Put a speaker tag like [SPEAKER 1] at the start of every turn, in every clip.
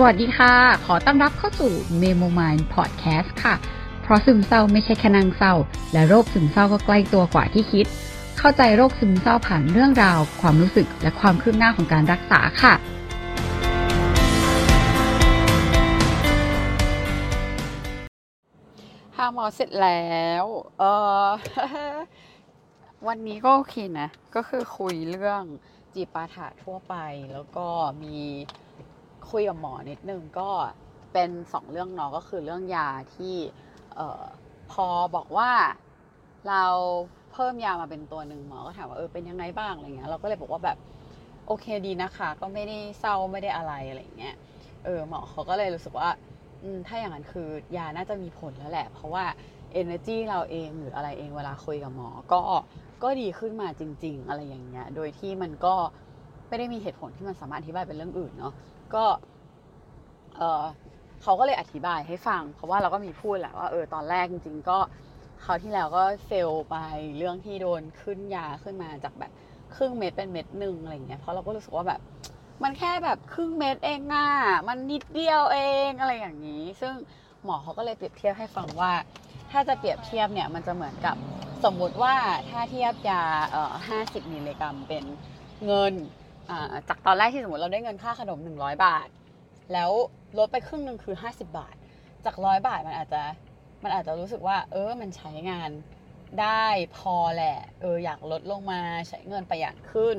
[SPEAKER 1] สวัสดีค่ะ ขอต้อนรับเข้าสู่ Memo Mind Podcast ค่ะ เพราะซึมเศร้าไม่ใช่แค่นางเศร้า และโรคซึมเศร้าก็ใกล้ตัวกว่าที่คิด เข้าใจโรคซึมเศร้าผ่านเรื่องราว ความรู้สึกและความคืบหน้าของการรักษาค่ะ หาหมอเสร็จแล้วเออวันนี้ก็โอเคนะ ก็คือคุยเรื่องจีปาถะทั่วไป แล้วก็มี คุยกับหมอนิดนึงก็เป็นสองเรื่องเนาะก็คือเรื่องยาที่เออพอบอกว่าเราเพิ่มยามาเป็นตัวหนึ่งหมอก็ถามว่าเออเป็นยังไงบ้างอะไรเงี้ยเราก็เลยบอกว่าแบบโอเคดีนะคะ ก็ไม่ได้เศร้าไม่ได้อะไรอะไรเงี้ยเออหมอเขาก็เลยรู้สึกว่าถ้าอย่างนั้นคือยาน่าจะมีผลแล้วแหละ เพราะว่า energy เราเองหรืออะไรเองเวลาคุยกับหมอ ก็ก็ดีขึ้นมาจริง ๆ อะไรอย่างเงี้ยโดยที่มันก็ไม่ได้มีเหตุผลที่มันสามารถอธิบายเป็นเรื่องอื่นเนาะ ก็เออเขาก็เลยอธิบายให้ฟัง เพราะว่าเราก็มีพูดแหละว่าเออตอนแรกจริง ๆ ก็คราที่แล้วก็เฟลไปเรื่องที่โดนขึ้นยาขึ้นมาจากแบบครึ่งเม็ดเป็นเม็ดหนึ่งอะไรเงี้ยเพราะเราก็รู้สึกว่าแบบ มันแค่แบบครึ่งเม็ดเองอะมันนิดเดียวเองอะไรอย่างนี้ ซึ่งหมอเขาก็เลยเปรียบเทียบให้ฟังว่า ถ้าจะเปรียบเทียบเนี่ยมันจะเหมือนกับสมมุติว่าถ้าเทียบยาเอ่อ50มิลลิกรัมเป็นเงิน จากตอนแรกที่สมมติเราได้เงินค่าขนม 100 บาท แล้วลดไปครึ่งหนึ่งคือ 50 บาท จากร้อยบาทมันอาจจะมันอาจจะรู้สึกว่า เออมันใช้งานได้พอแหละเอออยากลดลงมาใช้เงินประหยัดขึ้น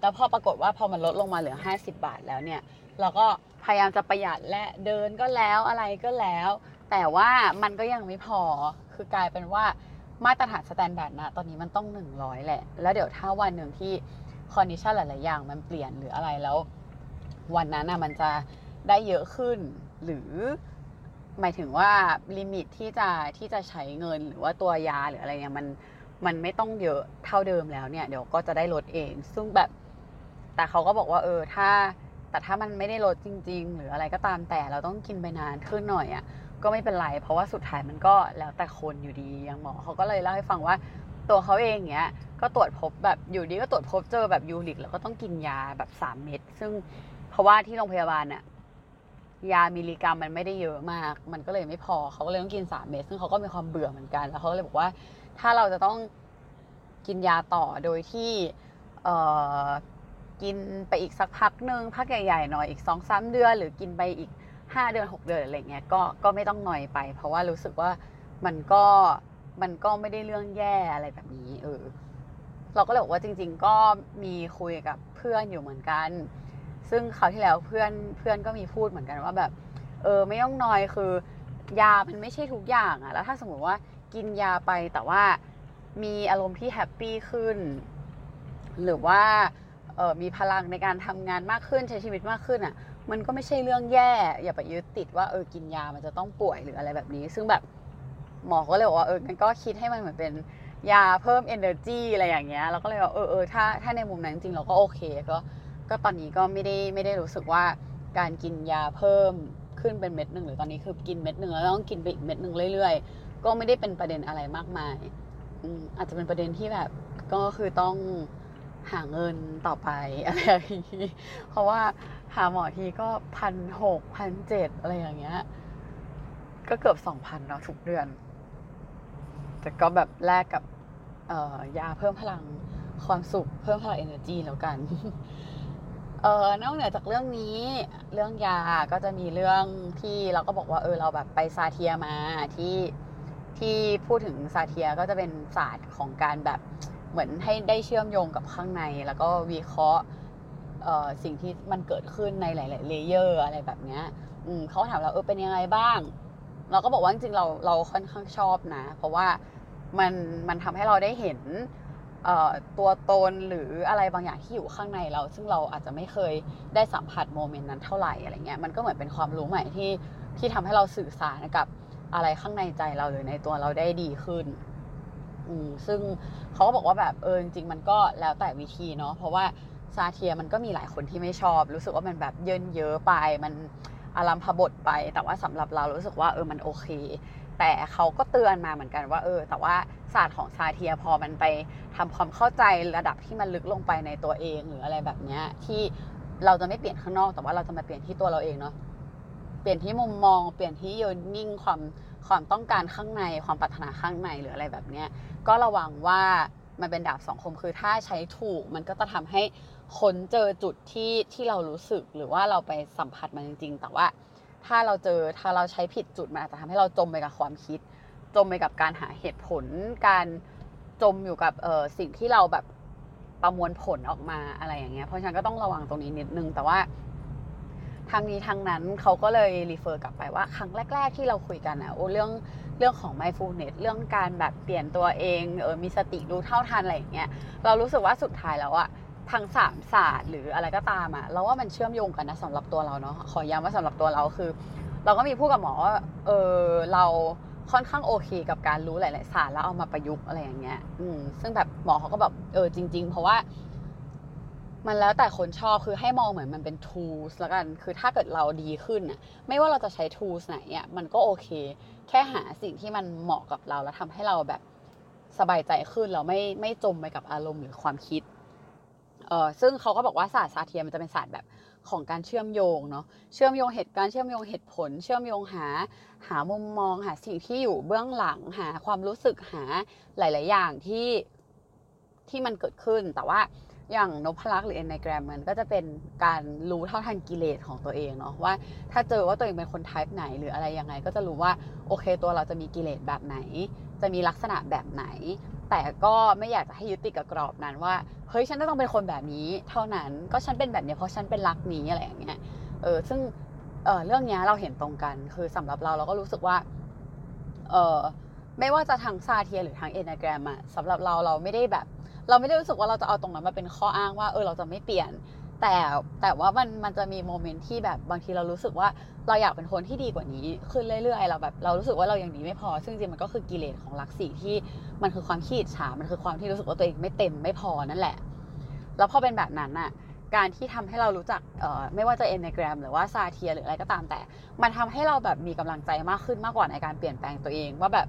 [SPEAKER 1] แต่พอปรากฏว่าพอมันลดลงมาเหลือ 50 บาทแล้วเนี่ย เราก็พยายามจะประหยัดและเดินก็แล้วอะไรก็แล้ว แต่ว่ามันก็ยังไม่พอคือกลายเป็นว่ามาตรฐาน standard นะตอนนี้มันต้อง 100 แหละ แล้วเดี๋ยวถ้าวันหนึ่งที่ condition หลาย ๆ อย่างมันเปลี่ยนหรืออะไรแล้ว วันนั้นนะมันจะได้เยอะขึ้น หรือหมายถึงว่า limit ที่จะที่จะใช้เงินหรือว่าตัวยาหรืออะไรเนี่ยมันมันไม่ต้องเยอะเท่าเดิมแล้วเนี่ยเดี๋ยวก็จะได้ลดเอง ซึ่งแบบแต่เขาก็บอกว่าเออถ้าแต่ถ้ามันไม่ได้ลดจริง ๆ หรืออะไรก็ตามแต่เราต้องกินไปนานขึ้นหน่อยอะ่ะก็ไม่เป็นไร เพราะว่าสุดท้ายมันก็แล้วแต่คนอยู่ดีอย่างหมอเขาก็เลยเล่าให้ฟังว่าตัวเขาเองเนี้ย ก็ตรวจพบแบบอยู่ดีก็ตรวจพบเจอแบบยูริก แล้วก็ต้องกินยาแบบสามเม็ดซึ่งเพราะว่าที่โรงพยาบาลเนี่ยยามิลลิกรัมมันไม่ได้เยอะมาก มันก็เลยไม่พอเขาก็เลยต้องกินสามเม็ดซึ่งเขาก็มีความเบื่อเหมือนกันแล้วเขาเลยบอกว่า ถ้าเราจะต้องกินยาต่อโดยที่เอ่อกินไปอีกสักพักหนึ่งพักใหญ่ๆหน่อยอีกสองสามเดือน หรือกินไปอีกห้าเดือนหกเดือนอะไรเงี้ยก็ก็ไม่ต้องหน่อยไป เพราะว่ารู้สึกว่ามันก็มันก็ไม่ได้เรื่องแย่อะไรแบบนี้ เออ เราก็เลยบอกว่าจริง ๆ ก็มีคุยกับเพื่อนอยู่เหมือนกัน ซึ่งคราวที่แล้วเพื่อนเพื่อนก็มีพูดเหมือนกันว่าแบบ เออไม่ต้องนอยคือยามันไม่ใช่ทุกอย่างอะแล้วถ้าสมมติว่ากินยาไปแต่ว่ามีอารมณ์ที่ happy ขึ้น หรือว่าออมีพลังในการทำงานมากขึ้นใช้ชีวิตมากขึ้นอะ่ะ มันก็ไม่ใช่เรื่องแย่ อย่าไปยึดติดว่าเออกินยามันจะต้องป่วยหรืออะไรแบบนี้ ซึ่งแบบหมอก็เลยบอกว่าเอองั้นก็คิดให้มันเหมือนเป็น ยาเพิ่ม energy อะไรอย่างเงี้ยเราก็เลยบอกเออเออถ้าถ้าในมุมนั้นจริงเราก็โอเคก็ก็ตอนนี้ก็ไม่ได้ไม่ได้รู้สึกว่าการกินยาเพิ่มขึ้นเป็นเม็ดหนึ่งหรือตอนนี้คือกินเม็ดหนึ่งแล้วต้องกินไปอีกเม็ดหนึ่งเรื่อย ๆ ก็ไม่ได้เป็นประเด็นอะไรมากมายอืมอาจจะเป็นประเด็นที่แบบก็คือต้องหาเงินต่อไปอะไรอย่างนี้เพราะว่าหาหมอทีก็พันหกพันเจ็ดอะไรอย่างเงี้ย ก็เกือบสองพันเนาะทุกเดือน แต่ก็แบบแลกกับยาเพิ่มพลังความสุขเพิ่มพลัง energy แล้วกันเออนอกเหนือจากเรื่องนี้เรื่องยาก็จะมีเรื่องที่เราก็บอกว่าเออเราแบบไป Satir มาที่ที่พูดถึง Satir ก็จะเป็นศาสตร์ของการแบบเหมือนให้ได้เชื่อมโยงกับข้างใน แล้วก็วิเคราะห์เออสิ่งที่มันเกิดขึ้นในหลาย ๆ layer อะไรแบบเนี้ยอืมเขาถามเราเออเป็นยังไงบ้าง เราก็บอกว่าจริงๆเราเราค่อนข้างชอบนะ เพราะว่ามันมันทำให้เราได้เห็นตัวตนหรืออะไรบางอย่างที่อยู่ข้างในเรา ซึ่งเราอาจจะไม่เคยได้สัมผัสโมเมนต์นั้นเท่าไหร่อะไรเงี้ยมันก็เหมือนเป็นความรู้ใหม่ที่ที่ทำให้เราสื่อสารกับอะไรข้างในใจเราหรือในตัวเราได้ดีขึ้นอืมซึ่งเขาก็บอกว่าแบบเออจริงๆมันก็แล้วแต่วิธีเนาะเพราะว่าซาเทียมันก็มีหลายคนที่ไม่ชอบ รู้สึกว่ามันแบบเยินเยอะไปมัน อารัมพบทไป แต่ว่าสำหรับเรารู้สึกว่าเออมันโอเค แต่เขาก็เตือนมาเหมือนกันว่าเออ แต่ว่าศาสตร์ของซาเทียพอมันไปทำความเข้าใจระดับที่มันลึกลงไปในตัวเองหรืออะไรแบบเนี้ยที่เราจะไม่เปลี่ยนข้างนอก แต่ว่าเราจะมาเปลี่ยนที่ตัวเราเองเนาะเปลี่ยนที่มุมมอง เปลี่ยนที่โยนนิ่งความความต้องการข้างในความปรารถนาข้างในหรืออะไรแบบเนี้ยก็ระวังว่า มันเป็นดาบสองคมคือถ้าใช้ถูกมันก็จะทำให้ค้นเจอจุดที่ที่เรารู้สึกหรือว่าเราไปสัมผัสมันจริง ๆ แต่ว่าถ้าเราเจอถ้าเราใช้ผิดจุดมันอาจจะทำให้เราจมไปกับความคิด จมไปกับการหาเหตุผล การจมอยู่กับเออสิ่งที่เราแบบประมวลผลออกมาอะไรอย่างเงี้ยเพราะฉะนั้นก็ต้องระวังตรงนี้นิดนึงแต่ว่า ทางนี้ทางนั้นเขาก็เลยรีเฟอร์กลับไปว่าครั้งแรก ๆ ที่เราคุยกันอะโอ้เรื่องเรื่องของ mindfulness เรื่องการแบบเปลี่ยนตัวเองเออมีสติรู้เท่าทันอะไรอย่างเงี้ยเรารู้สึกว่าสุดท้ายแล้วอะทางสามศาสตร์หรืออะไรก็ตามอะเราว่ามันเชื่อมโยงกันนะสำหรับตัวเราเนาะขอย้ำว่าสำหรับตัวเราคือ เราก็มีพูดกับหมอว่าเออเราค่อนข้างโอเคกับการรู้หลาย ๆ ศาสตร์แล้วเอามาประยุกต์อะไรอย่างเงี้ยอืมซึ่งแบบหมอเขาก็แบบเออจริง ๆ เพราะว่า มันแล้วแต่คนชอบคือให้มองเหมือนมันเป็น tools แล้วกัน คือถ้าเกิดเราดีขึ้นอะไม่ว่าเราจะใช้ tools ไหนอะมันก็โอเค แค่หาสิ่งที่มันเหมาะกับเราแล้วทำให้เราแบบสบายใจขึ้นเราไม่ไม่จมไปกับอารมณ์หรือความคิดเออซึ่งเขาก็บอกว่าศาสตร์ซาเทียมันจะเป็นศาสตร์แบบของการเชื่อมโยงเนาะเชื่อมโยงเหตุการณ์เชื่อมโยงเหตุผล เชื่อมโยงหาหามุมมองหาสิ่งที่อยู่เบื้องหลังหาความรู้สึกหาหลาย ๆ อย่างที่ที่มันเกิดขึ้นแต่ว่า อย่างนพลักษ์หรือ Enneagram มันก็จะเป็นการรู้เท่าทันกิเลสของตัวเองเนาะว่า ถ้าเจอว่าตัวเองเป็นคน type ไหนหรืออะไรยังไง ก็จะรู้ว่าโอเคตัวเราจะมีกิเลสแบบไหน จะมีลักษณะแบบไหน แต่ก็ไม่อยากจะให้ยึดติดกับกรอบนั้นว่าเฮ้ยฉันจะต้องเป็นคนแบบนี้ เท่านั้นก็ฉันเป็นแบบนี้เพราะฉันเป็นรักนี้อะไรอย่างเงี้ยเออซึ่งเออเรื่องนี้เราเห็นตรงกันคือสำหรับเราเราก็รู้สึกว่าเออไม่ว่าจะทางซาเทียหรือทางเอเนแกรมอะสำหรับเราเราไม่ได้แบบ เราไม่ได้รู้สึกว่าเราจะเอาตรงนั้นมาเป็นข้ออ้างว่าเออเราจะไม่เปลี่ยน แต่แต่ว่ามันมันจะมีโมเมนต์ที่แบบบางทีเรารู้สึกว่าเราอยากเป็นคนที่ดีกว่านี้ขึ้นเรื่อยๆ เราแบบเรารู้สึกว่าเรายังดีไม่พอ ซึ่งจริงมันก็คือกิเลสของลักษีที่มันคือความขี้อิจฉามันคือความที่รู้สึกว่าตัวเองไม่เต็มไม่พอนั่นแหละ แล้วพอเป็นแบบนั้นน่ะการที่ทำให้เรารู้จักเอ่อไม่ว่าจะ enneagram หรือว่า Satir หรืออะไรก็ตามแต่ มันทำให้เราแบบมีกำลังใจมากขึ้นมากกว่าในการเปลี่ยนแปลงตัวเอง ว่าแบบ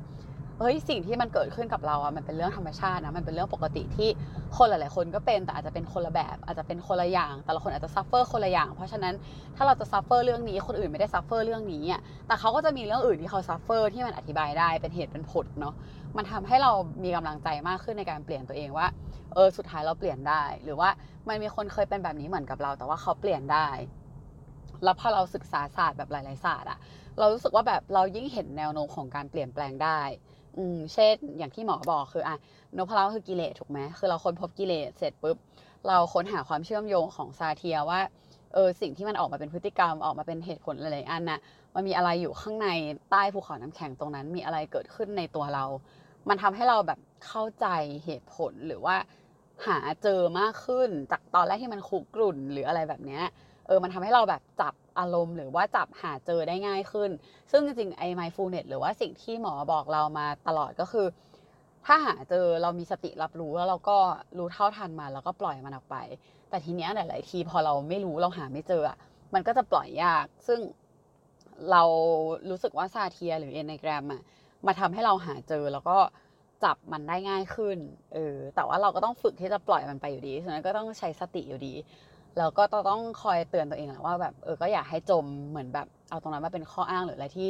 [SPEAKER 1] เฮ้ยสิ่งที่มันเกิดขึ้นกับเราอะมันเป็นเรื่องธรรมชาตินะมันเป็นเรื่องปกติที่คนหลาย ๆ คนก็เป็นแต่อาจจะเป็นคนละแบบ อาจจะเป็นคนละอย่าง แต่ละคนอาจจะ suffer คนละอย่าง เพราะฉะนั้นถ้าเราจะ suffer เรื่องนี้คนอื่นไม่ได้ suffer เรื่องนี้อะแต่เขาก็จะมีเรื่องอื่นที่เขา suffer ที่มันอธิบายได้เป็นเหตุเป็นผลเนาะมันทำให้เรามีกำลังใจมากขึ้นในการเปลี่ยนตัวเองว่าเออสุดท้ายเราเปลี่ยนได้ หรือว่ามันมีคนเคยเป็นแบบนี้เหมือนกับเรา แต่ว่าเขาเปลี่ยนได้แล้วพอเราศึกษาศาสตร์แบบหลาย ๆ ศาสตร์อะเรารู้สึกว่าแบบเรายิ่งเห็นแนวโน้มของการเปลี่ยนแปลงได้ อืมเช่นอย่างที่หมอบอกคืออะนพเราคือกิเลสถูกไหมคือเราค้นพบกิเลสเสร็จปุ๊บ เราค้นหาความเชื่อมโยงของ Satir ว่าเออสิ่งที่มันออกมาเป็นพฤติกรรมออกมาเป็นเหตุผลหลายๆอันน่ะมันมีอะไรอยู่ข้างในใต้ภูเขาน้ำแข็งตรงนั้น มีอะไรเกิดขึ้นในตัวเรา มันทำให้เราแบบเข้าใจเหตุผลหรือว่าหาเจอมากขึ้นจากตอนแรกที่มันคุกรุ่นหรืออะไรแบบเนี้ยเออมันทำให้เราแบบจับ อารมณ์ หรือว่าจับหาเจอได้ง่ายขึ้น ซึ่งจริงๆไอ้ mindfulness หรือว่าสิ่งที่หมอบอกเรามาตลอดก็คือ ถ้าหาเจอเรามีสติรับรู้แล้วเราก็รู้เท่าทันมันแล้วก็ปล่อยมันออกไป แต่ทีเนี้ยหลาย ๆ ทีพอเราไม่รู้เราหาไม่เจออะมันก็จะปล่อยยาก ซึ่งเรารู้สึกว่าซาเทียหรือเอเนกรมอะมาทำให้เราหาเจอแล้วก็จับมันได้ง่ายขึ้น เออ แต่ว่าเราก็ต้องฝึกที่จะปล่อยมันไปอยู่ดี ฉะนั้นก็ต้องใช้สติอยู่ดี แล้วก็ต้องคอยเตือนตัวเองแหละว่าแบบเออก็อยากให้จมเหมือนแบบเอาตรงนั้นมาเป็นข้ออ้างหรืออะไรที่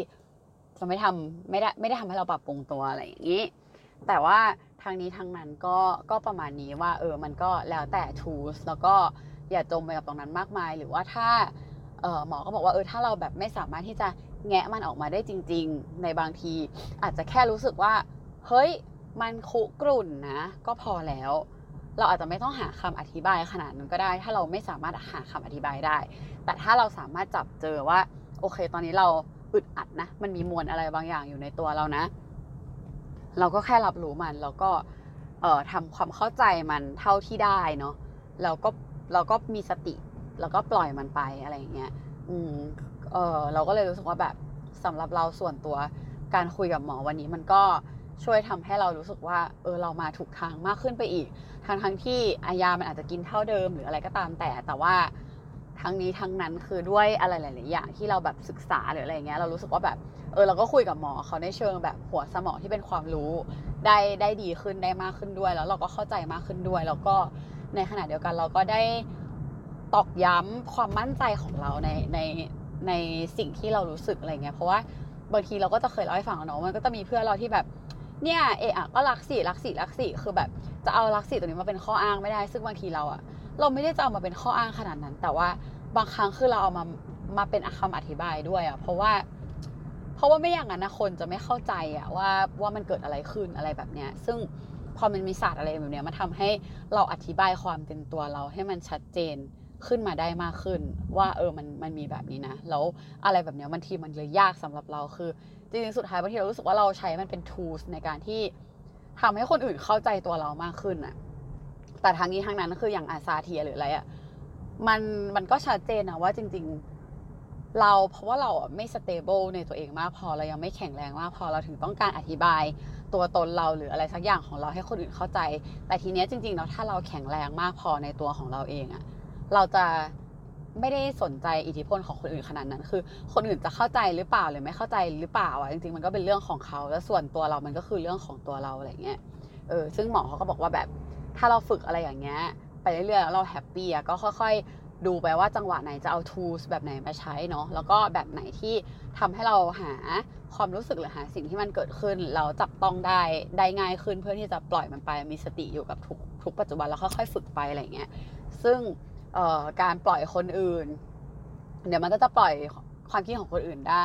[SPEAKER 1] จะไม่ทำไม่ได้ไม่ได้ทำให้เราปรับปรุงตัวอะไรอย่างนี้ แต่ว่าทางนี้ทางนั้นก็ก็ประมาณนี้ว่าเออมันก็แล้วแต่ tools แล้วก็อย่าจมไปกับตรงนั้นมากมาย หรือว่าถ้าเออหมอก็บอกว่าเออถ้าเราแบบไม่สามารถที่จะแงะมันออกมาได้จริง ๆ ในบางที อาจจะแค่รู้สึกว่า เฮ้ยมันคุกรุ่นนะ ก็พอแล้ว เราอาจจะไม่ต้องหาคำอธิบายขนาดนั้นก็ได้ ถ้าเราไม่สามารถหาคำอธิบายได้ แต่ถ้าเราสามารถจับเจอว่าโอเค ตอนนี้เราอึดอัดนะ มันมีมวลอะไรบางอย่างอยู่ในตัวเรานะ เราก็แค่รับรู้มัน แล้วก็เอ่อทำความเข้าใจมันเท่าที่ได้เนาะแล้วก็เราก็มีสติ แล้วก็ปล่อยมันไปอะไรอย่างเงี้ย อืมเออเราก็เลยรู้สึกว่าแบบสำหรับเราส่วนตัวการคุยกับหมอวันนี้มันก็ ช่วยทำให้เรารู้สึกว่าเออเรามาถูกทางมากขึ้นไปอีกทั้งทั้งที่อายามันอาจจะกินเท่าเดิมหรืออะไรก็ตามแต่ แต่ว่าทั้งนี้ทั้งนั้นคือด้วยอะไรหลาย ๆ อย่างที่เราแบบศึกษาหรืออะไรเงี้ยเรารู้สึกว่าแบบเออเราก็คุยกับหมอเขาในเชิงแบบหัวสมองที่เป็นความรู้ได้ได้ดีขึ้นได้มากขึ้นด้วย แล้วเราก็เข้าใจมากขึ้นด้วย แล้วก็ในขณะเดียวกันเราก็ได้ตอกย้ำความมั่นใจของเราในในในสิ่งที่เรารู้สึกอะไรเงี้ยเพราะว่าบางทีเราก็จะเคยเล่าให้ฟังเนาะมันก็จะมีเพื่อนเราที่แบบ เนี่ยเอะอะก็รักสิรักสิรักสิคือแบบจะเอารักสิตัวนี้มาเป็นข้ออ้างไม่ได้ ซึ่งบางทีเราอะเราไม่ได้จะเอามาเป็นข้ออ้างขนาดนั้น แต่ว่าบางครั้งคือเราเอามามาเป็นคำอธิบายด้วยอะเพราะว่า เพราะว่าไม่อย่างนั้นนะคนจะไม่เข้าใจอะว่าว่ามันเกิดอะไรขึ้นอะไรแบบเนี้ย ซึ่งพอมันมีศาสตร์อะไรแบบเนี้ยมันทำให้เราอธิบายความเป็นตัวเราให้มันชัดเจน ขึ้นมาได้มากขึ้น ว่าเออมันมันมีแบบนี้นะ แล้วอะไรแบบเนี้ยบางทีมันเลยยากสำหรับเราคือจริงๆสุดท้ายบางทีเรารู้สึกว่าเราใช้มันเป็น tools ในการที่ทำให้คนอื่นเข้าใจตัวเรามากขึ้นอะแต่ทางนี้ทางนั้นคืออย่างอาซาเทียหรืออะไรอะมันมันก็ชัดเจนนะว่าจริง ๆ เราเพราะว่าเราไม่ stable ในตัวเองมากพอเรายังไม่แข็งแรงมากพอเราถึงต้องการอธิบายตัวตนเราหรืออะไรสักอย่างของเราให้คนอื่นเข้าใจ แต่ทีเนี้ยจริงๆแล้วถ้าเราแข็งแรงมากพอในตัวของเราเองอะ เราจะไม่ได้สนใจอิทธิพลของคนอื่นขนาดนั้น คือ คนอื่นจะเข้าใจหรือเปล่าหรือไม่เข้าใจหรือเปล่าอะจริงๆมันก็เป็นเรื่องของเขา แล้วส่วนตัวเรามันก็คือเรื่องของตัวเราอะไรเงี้ยเออซึ่งหมอเขาก็บอกว่าแบบถ้าเราฝึกอะไรอย่างเงี้ยไปเรื่อยๆแล้วเราแฮปปี้อะก็ค่อย ๆ ดูไปว่าจังหวะไหนจะเอา tools แบบไหนมาใช้เนาะแล้วก็แบบไหนที่ทำให้เราหาความรู้สึกหรือหาสิ่งที่มันเกิดขึ้น เราจับต้องได้ได้ง่ายขึ้นเพื่อที่จะปล่อยมันไปมีสติอยู่กับทุกทุกปัจจุบันแล้วค่อยๆฝึกไปอะไรเงี้ยซึ่ง การปล่อยคนอื่น เดี๋ยวมันก็จะปล่อยความคิดของคนอื่นได้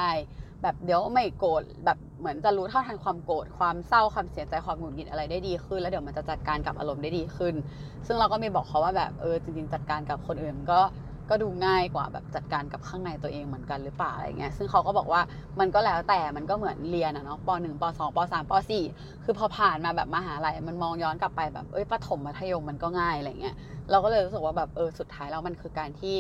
[SPEAKER 1] แบบเดี๋ยวไม่โกรธแบบเหมือนจะรู้เท่าทันความโกรธความเศร้าความเสียใจความหงุดหงิดอะไรได้ดีขึ้น แล้วเดี๋ยวมันจะจัดการกับอารมณ์ได้ดีขึ้น ซึ่งเราก็มีบอกเขาว่าแบบเออจริงๆจัดการกับคนอื่นก็ ก็ดูง่ายกว่าแบบจัดการกับข้างในตัวเองเหมือนกันหรือเปล่าอะไรเงี้ยซึ่งเขาก็บอกว่ามันก็แล้วแต่มันก็เหมือนเรียนอะเนาะปหนึ่งปสองปสามปสี่คือพอผ่านมาแบบมหาลัยมันมองย้อนกลับไปแบบเอ้ยประถมมัธยมมันก็ง่ายอะไรเงี้ยเราก็เลยรู้สึกว่าแบบเออสุดท้ายแล้วมันคือการที่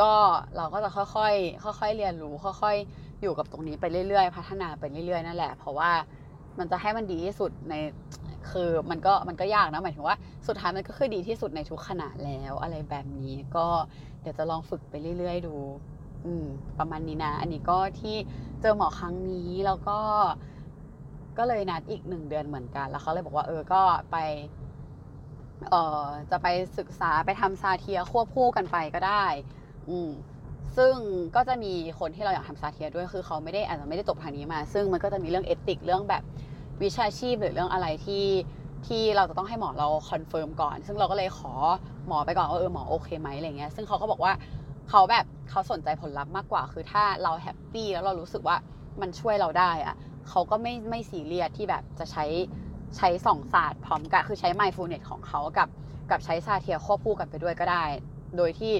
[SPEAKER 1] ก็เราก็จะค่อยๆค่อย ๆ เรียนรู้ค่อย ๆ อยู่กับตรงนี้ไปเรื่อยๆ พัฒนาไปเรื่อยๆนั่นแหละ เพราะว่า มันจะให้มันดีที่สุดในคือมันก็มันก็ยากนะหมายถึงว่าสุดท้ายมันก็คือดีที่สุดในทุกขณะแล้วอะไรแบบนี้ก็เดี๋ยวจะลองฝึกไปเรื่อย ๆ ดู อืม ประมาณนี้นะ อันนี้ก็ที่เจอหมอครั้งนี้แล้วก็ ก็เลยนัดอีกหนึ่งเดือนเหมือนกัน แล้วเขาเลยบอกว่า เออก็ไปเอ่อจะไปศึกษาไปทำซาเทียควบคู่กันไปก็ได้ อืมซึ่งก็จะมีคนที่เราอยากทำ Satir ด้วยคือเขาไม่ได้อาจจะไม่ได้จบทางนี้มา ซึ่งมันก็จะมีเรื่อง ethic เรื่องแบบ วิชาชีพหรือเรื่องอะไรที่ที่เราจะต้องให้หมอเรา confirm ก่อน ซึ่งเราก็เลยขอหมอไปก่อนว่าเออหมอโอเคไหมอะไรเงี้ย ซึ่งเขาก็บอกว่าเขาแบบเขาสนใจผลลัพธ์มากกว่า คือถ้าเรา happy แล้วเรารู้สึกว่ามันช่วยเราได้อะเขาก็ไม่ไม่ซีเรียสที่แบบจะใช้ใช้สองศาสตร์พร้อมกัน คือใช้ mindfulness ของเขากับกับใช้ Satir ควบคู่กันไปด้วยก็ได้ โดยที่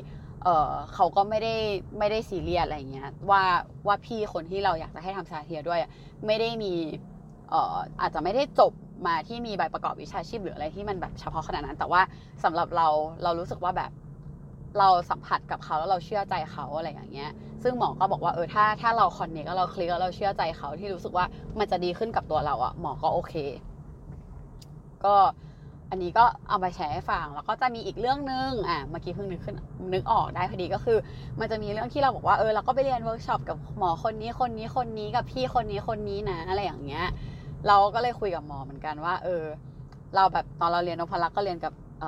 [SPEAKER 1] เออเขาก็ไม่ได้ไม่ได้ซีเรียสอะไรเงี้ยว่าว่าพี่คนที่เราอยากจะให้ทำซาเทียด้วยไม่ได้มี อาจจะไม่ได้จบมาที่มีใบประกอบวิชาชีพหรืออะไรที่มันแบบเฉพาะขนาดนั้น แต่ว่าสำหรับเราเรารู้สึกว่าแบบเราสัมผัสกับเขาแล้วเราเชื่อใจเขาอะไรอย่างเงี้ย ซึ่งหมอก็บอกว่าเออถ้าถ้าเราคอนเนคแล้วเราคลิกแล้วเราเชื่อใจเขาที่รู้สึกว่ามันจะดีขึ้นกับตัวเราอะหมอก็โอเค ก็อันนี้ก็เอาไปแชร์ให้ฟังแล้วก็จะมีอีกเรื่องนึงอะเมื่อกี้เพิ่งนึกขึ้นนึกออกได้พอดีก็คือ มันจะมีเรื่องที่เราบอกว่าเออเราก็ไปเรียนเวิร์กช็อปกับหมอคนนี้คนนี้คนนี้กับพี่คนนี้คนนี้นะอะไรอย่างเงี้ย เราก็เลยคุยกับหมอเหมือนกันว่า เออ เราแบบตอนเราเรียนนพลักษณ์ก็เรียนกับเออ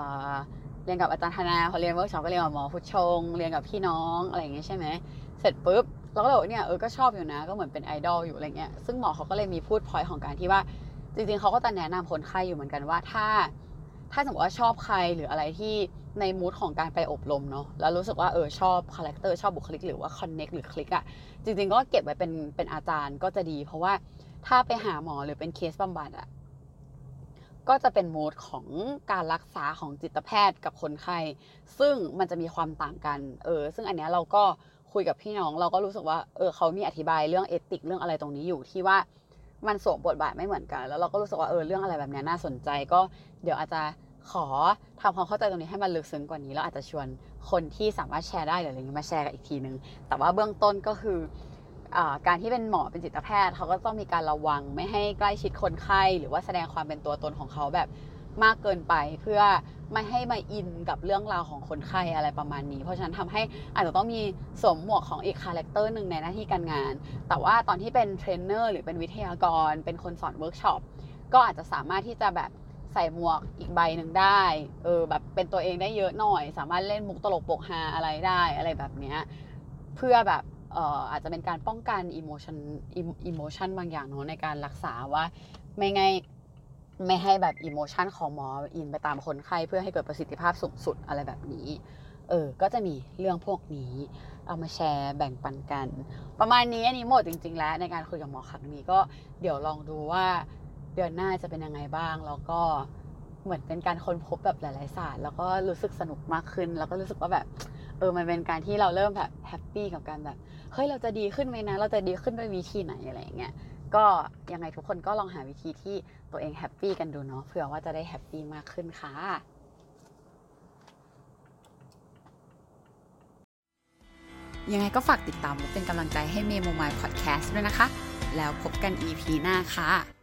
[SPEAKER 1] เรียนกับอาจารย์ธนาพอเรียนเวิร์กช็อปก็เรียนกับหมอพุชชง เรียนกับพี่น้องอะไรอย่างเงี้ยใช่ไหมเสร็จปุ๊บเราก็เลยบอกเนี่ยเออก็ชอบอยู่นะ ก็เหมือนเป็นไอดอลอยู่อะไรเงี้ยซึ่งหมอเขาก็เลยมีพูดพอยของการที่ว่า จริงๆเขาก็จะแนะนำคนไข้อยู่เหมือนกันว่าถ้า ถ้าสมมติว่าชอบใครหรืออะไรที่ใน mood ของการไปอบรมเนาะแล้วรู้สึกว่าเออชอบ character ชอบบุคลิกหรือว่า connect หรือคลิกอะจริงๆก็เก็บไว้เป็นเป็นอาจารย์ก็จะดี เพราะว่า ถ้าไปหาหมอหรือเป็นเคสบำบัดอะก็จะเป็นโหมดของการรักษาของจิตแพทย์กับคนไข้ ซึ่งมันจะมีความต่างกัน เออ ซึ่งอันเนี้ยเราก็คุยกับพี่น้อง เราก็รู้สึกว่า เออ เขามีอธิบายเรื่อง ethic เรื่องอะไรตรงนี้อยู่ที่ว่ามันสวมบทบาทไม่เหมือนกัน แล้วเราก็รู้สึกว่า เออ เรื่องอะไรแบบนี้น่าสนใจ ก็เดี๋ยวอาจจะขอทำความเข้าใจตรงนี้ให้มันลึกซึ้งกว่านี้ แล้วอาจจะชวนคนที่สามารถแชร์ได้หรืออะไรเงี้ยมาแชร์กันอีกทีนึง แต่ว่าเบื้องต้นก็คือ การที่เป็นหมอเป็นจิตแพทย์เขาก็ต้องมีการระวังไม่ให้ใกล้ชิดคนไข้ หรือว่าแสดงความเป็นตัวตนของเขาแบบมากเกินไปเพื่อไม่ให้มาอินกับเรื่องราวของคนไข้อะไรประมาณนี้ เพราะฉะนั้นทำให้อาจจะต้องมีสวมหมวกของอีก character หนึ่งในหน้าที่การงาน แต่ว่าตอนที่เป็นเทรนเนอร์หรือเป็นวิทยากร เป็นคนสอนเวิร์กช็อปก็อาจจะสามารถที่จะแบบใส่หมวกอีกใบหนึ่งได้เออแบบเป็นตัวเองได้เยอะหน่อย สามารถเล่นมุกตลกปกฮาอะไรได้อะไรแบบเนี้ยเพื่อแบบ อาจจะเป็นการป้องกัน emotion emotion บางอย่างเนาะในการรักษาว่าไม่ไงไม่ให้แบบ emotion ของหมออินไปตามคนไข้เพื่อให้เกิดประสิทธิภาพสูงสุดอะไรแบบนี้ เออ ก็จะมีเรื่องพวกนี้ เอามาแชร์แบ่งปันกัน ประมาณนี้อันนี้หมดจริง ๆ แล้วในการคุยกับหมอครั้งนี้ก็เดี๋ยวลองดูว่าเดือนหน้าจะเป็นยังไงบ้างแล้วก็ เหมือนเป็นการค้นพบแบบหลาย ๆ ศาสตร์แล้วก็รู้สึกสนุกมากขึ้น แล้วก็รู้สึกว่าแบบเออมันเป็นการที่เราเริ่มแบบ happy กับการแบบเฮ้ยเราจะดีขึ้นไหมนะ เราจะดีขึ้นด้วยวิธีไหนอะไรอย่างเงี้ยก็ยังไงทุกคนก็ลองหาวิธีที่ตัวเอง happy กันดูเนาะเผื่อว่าจะได้ happy มากขึ้นค่ะยังไงก็ฝากติดตามและเป็นกำลังใจให้เมโมมายพอดแคสต์ด้วยนะคะ แล้วพบกัน EP หน้าค่ะ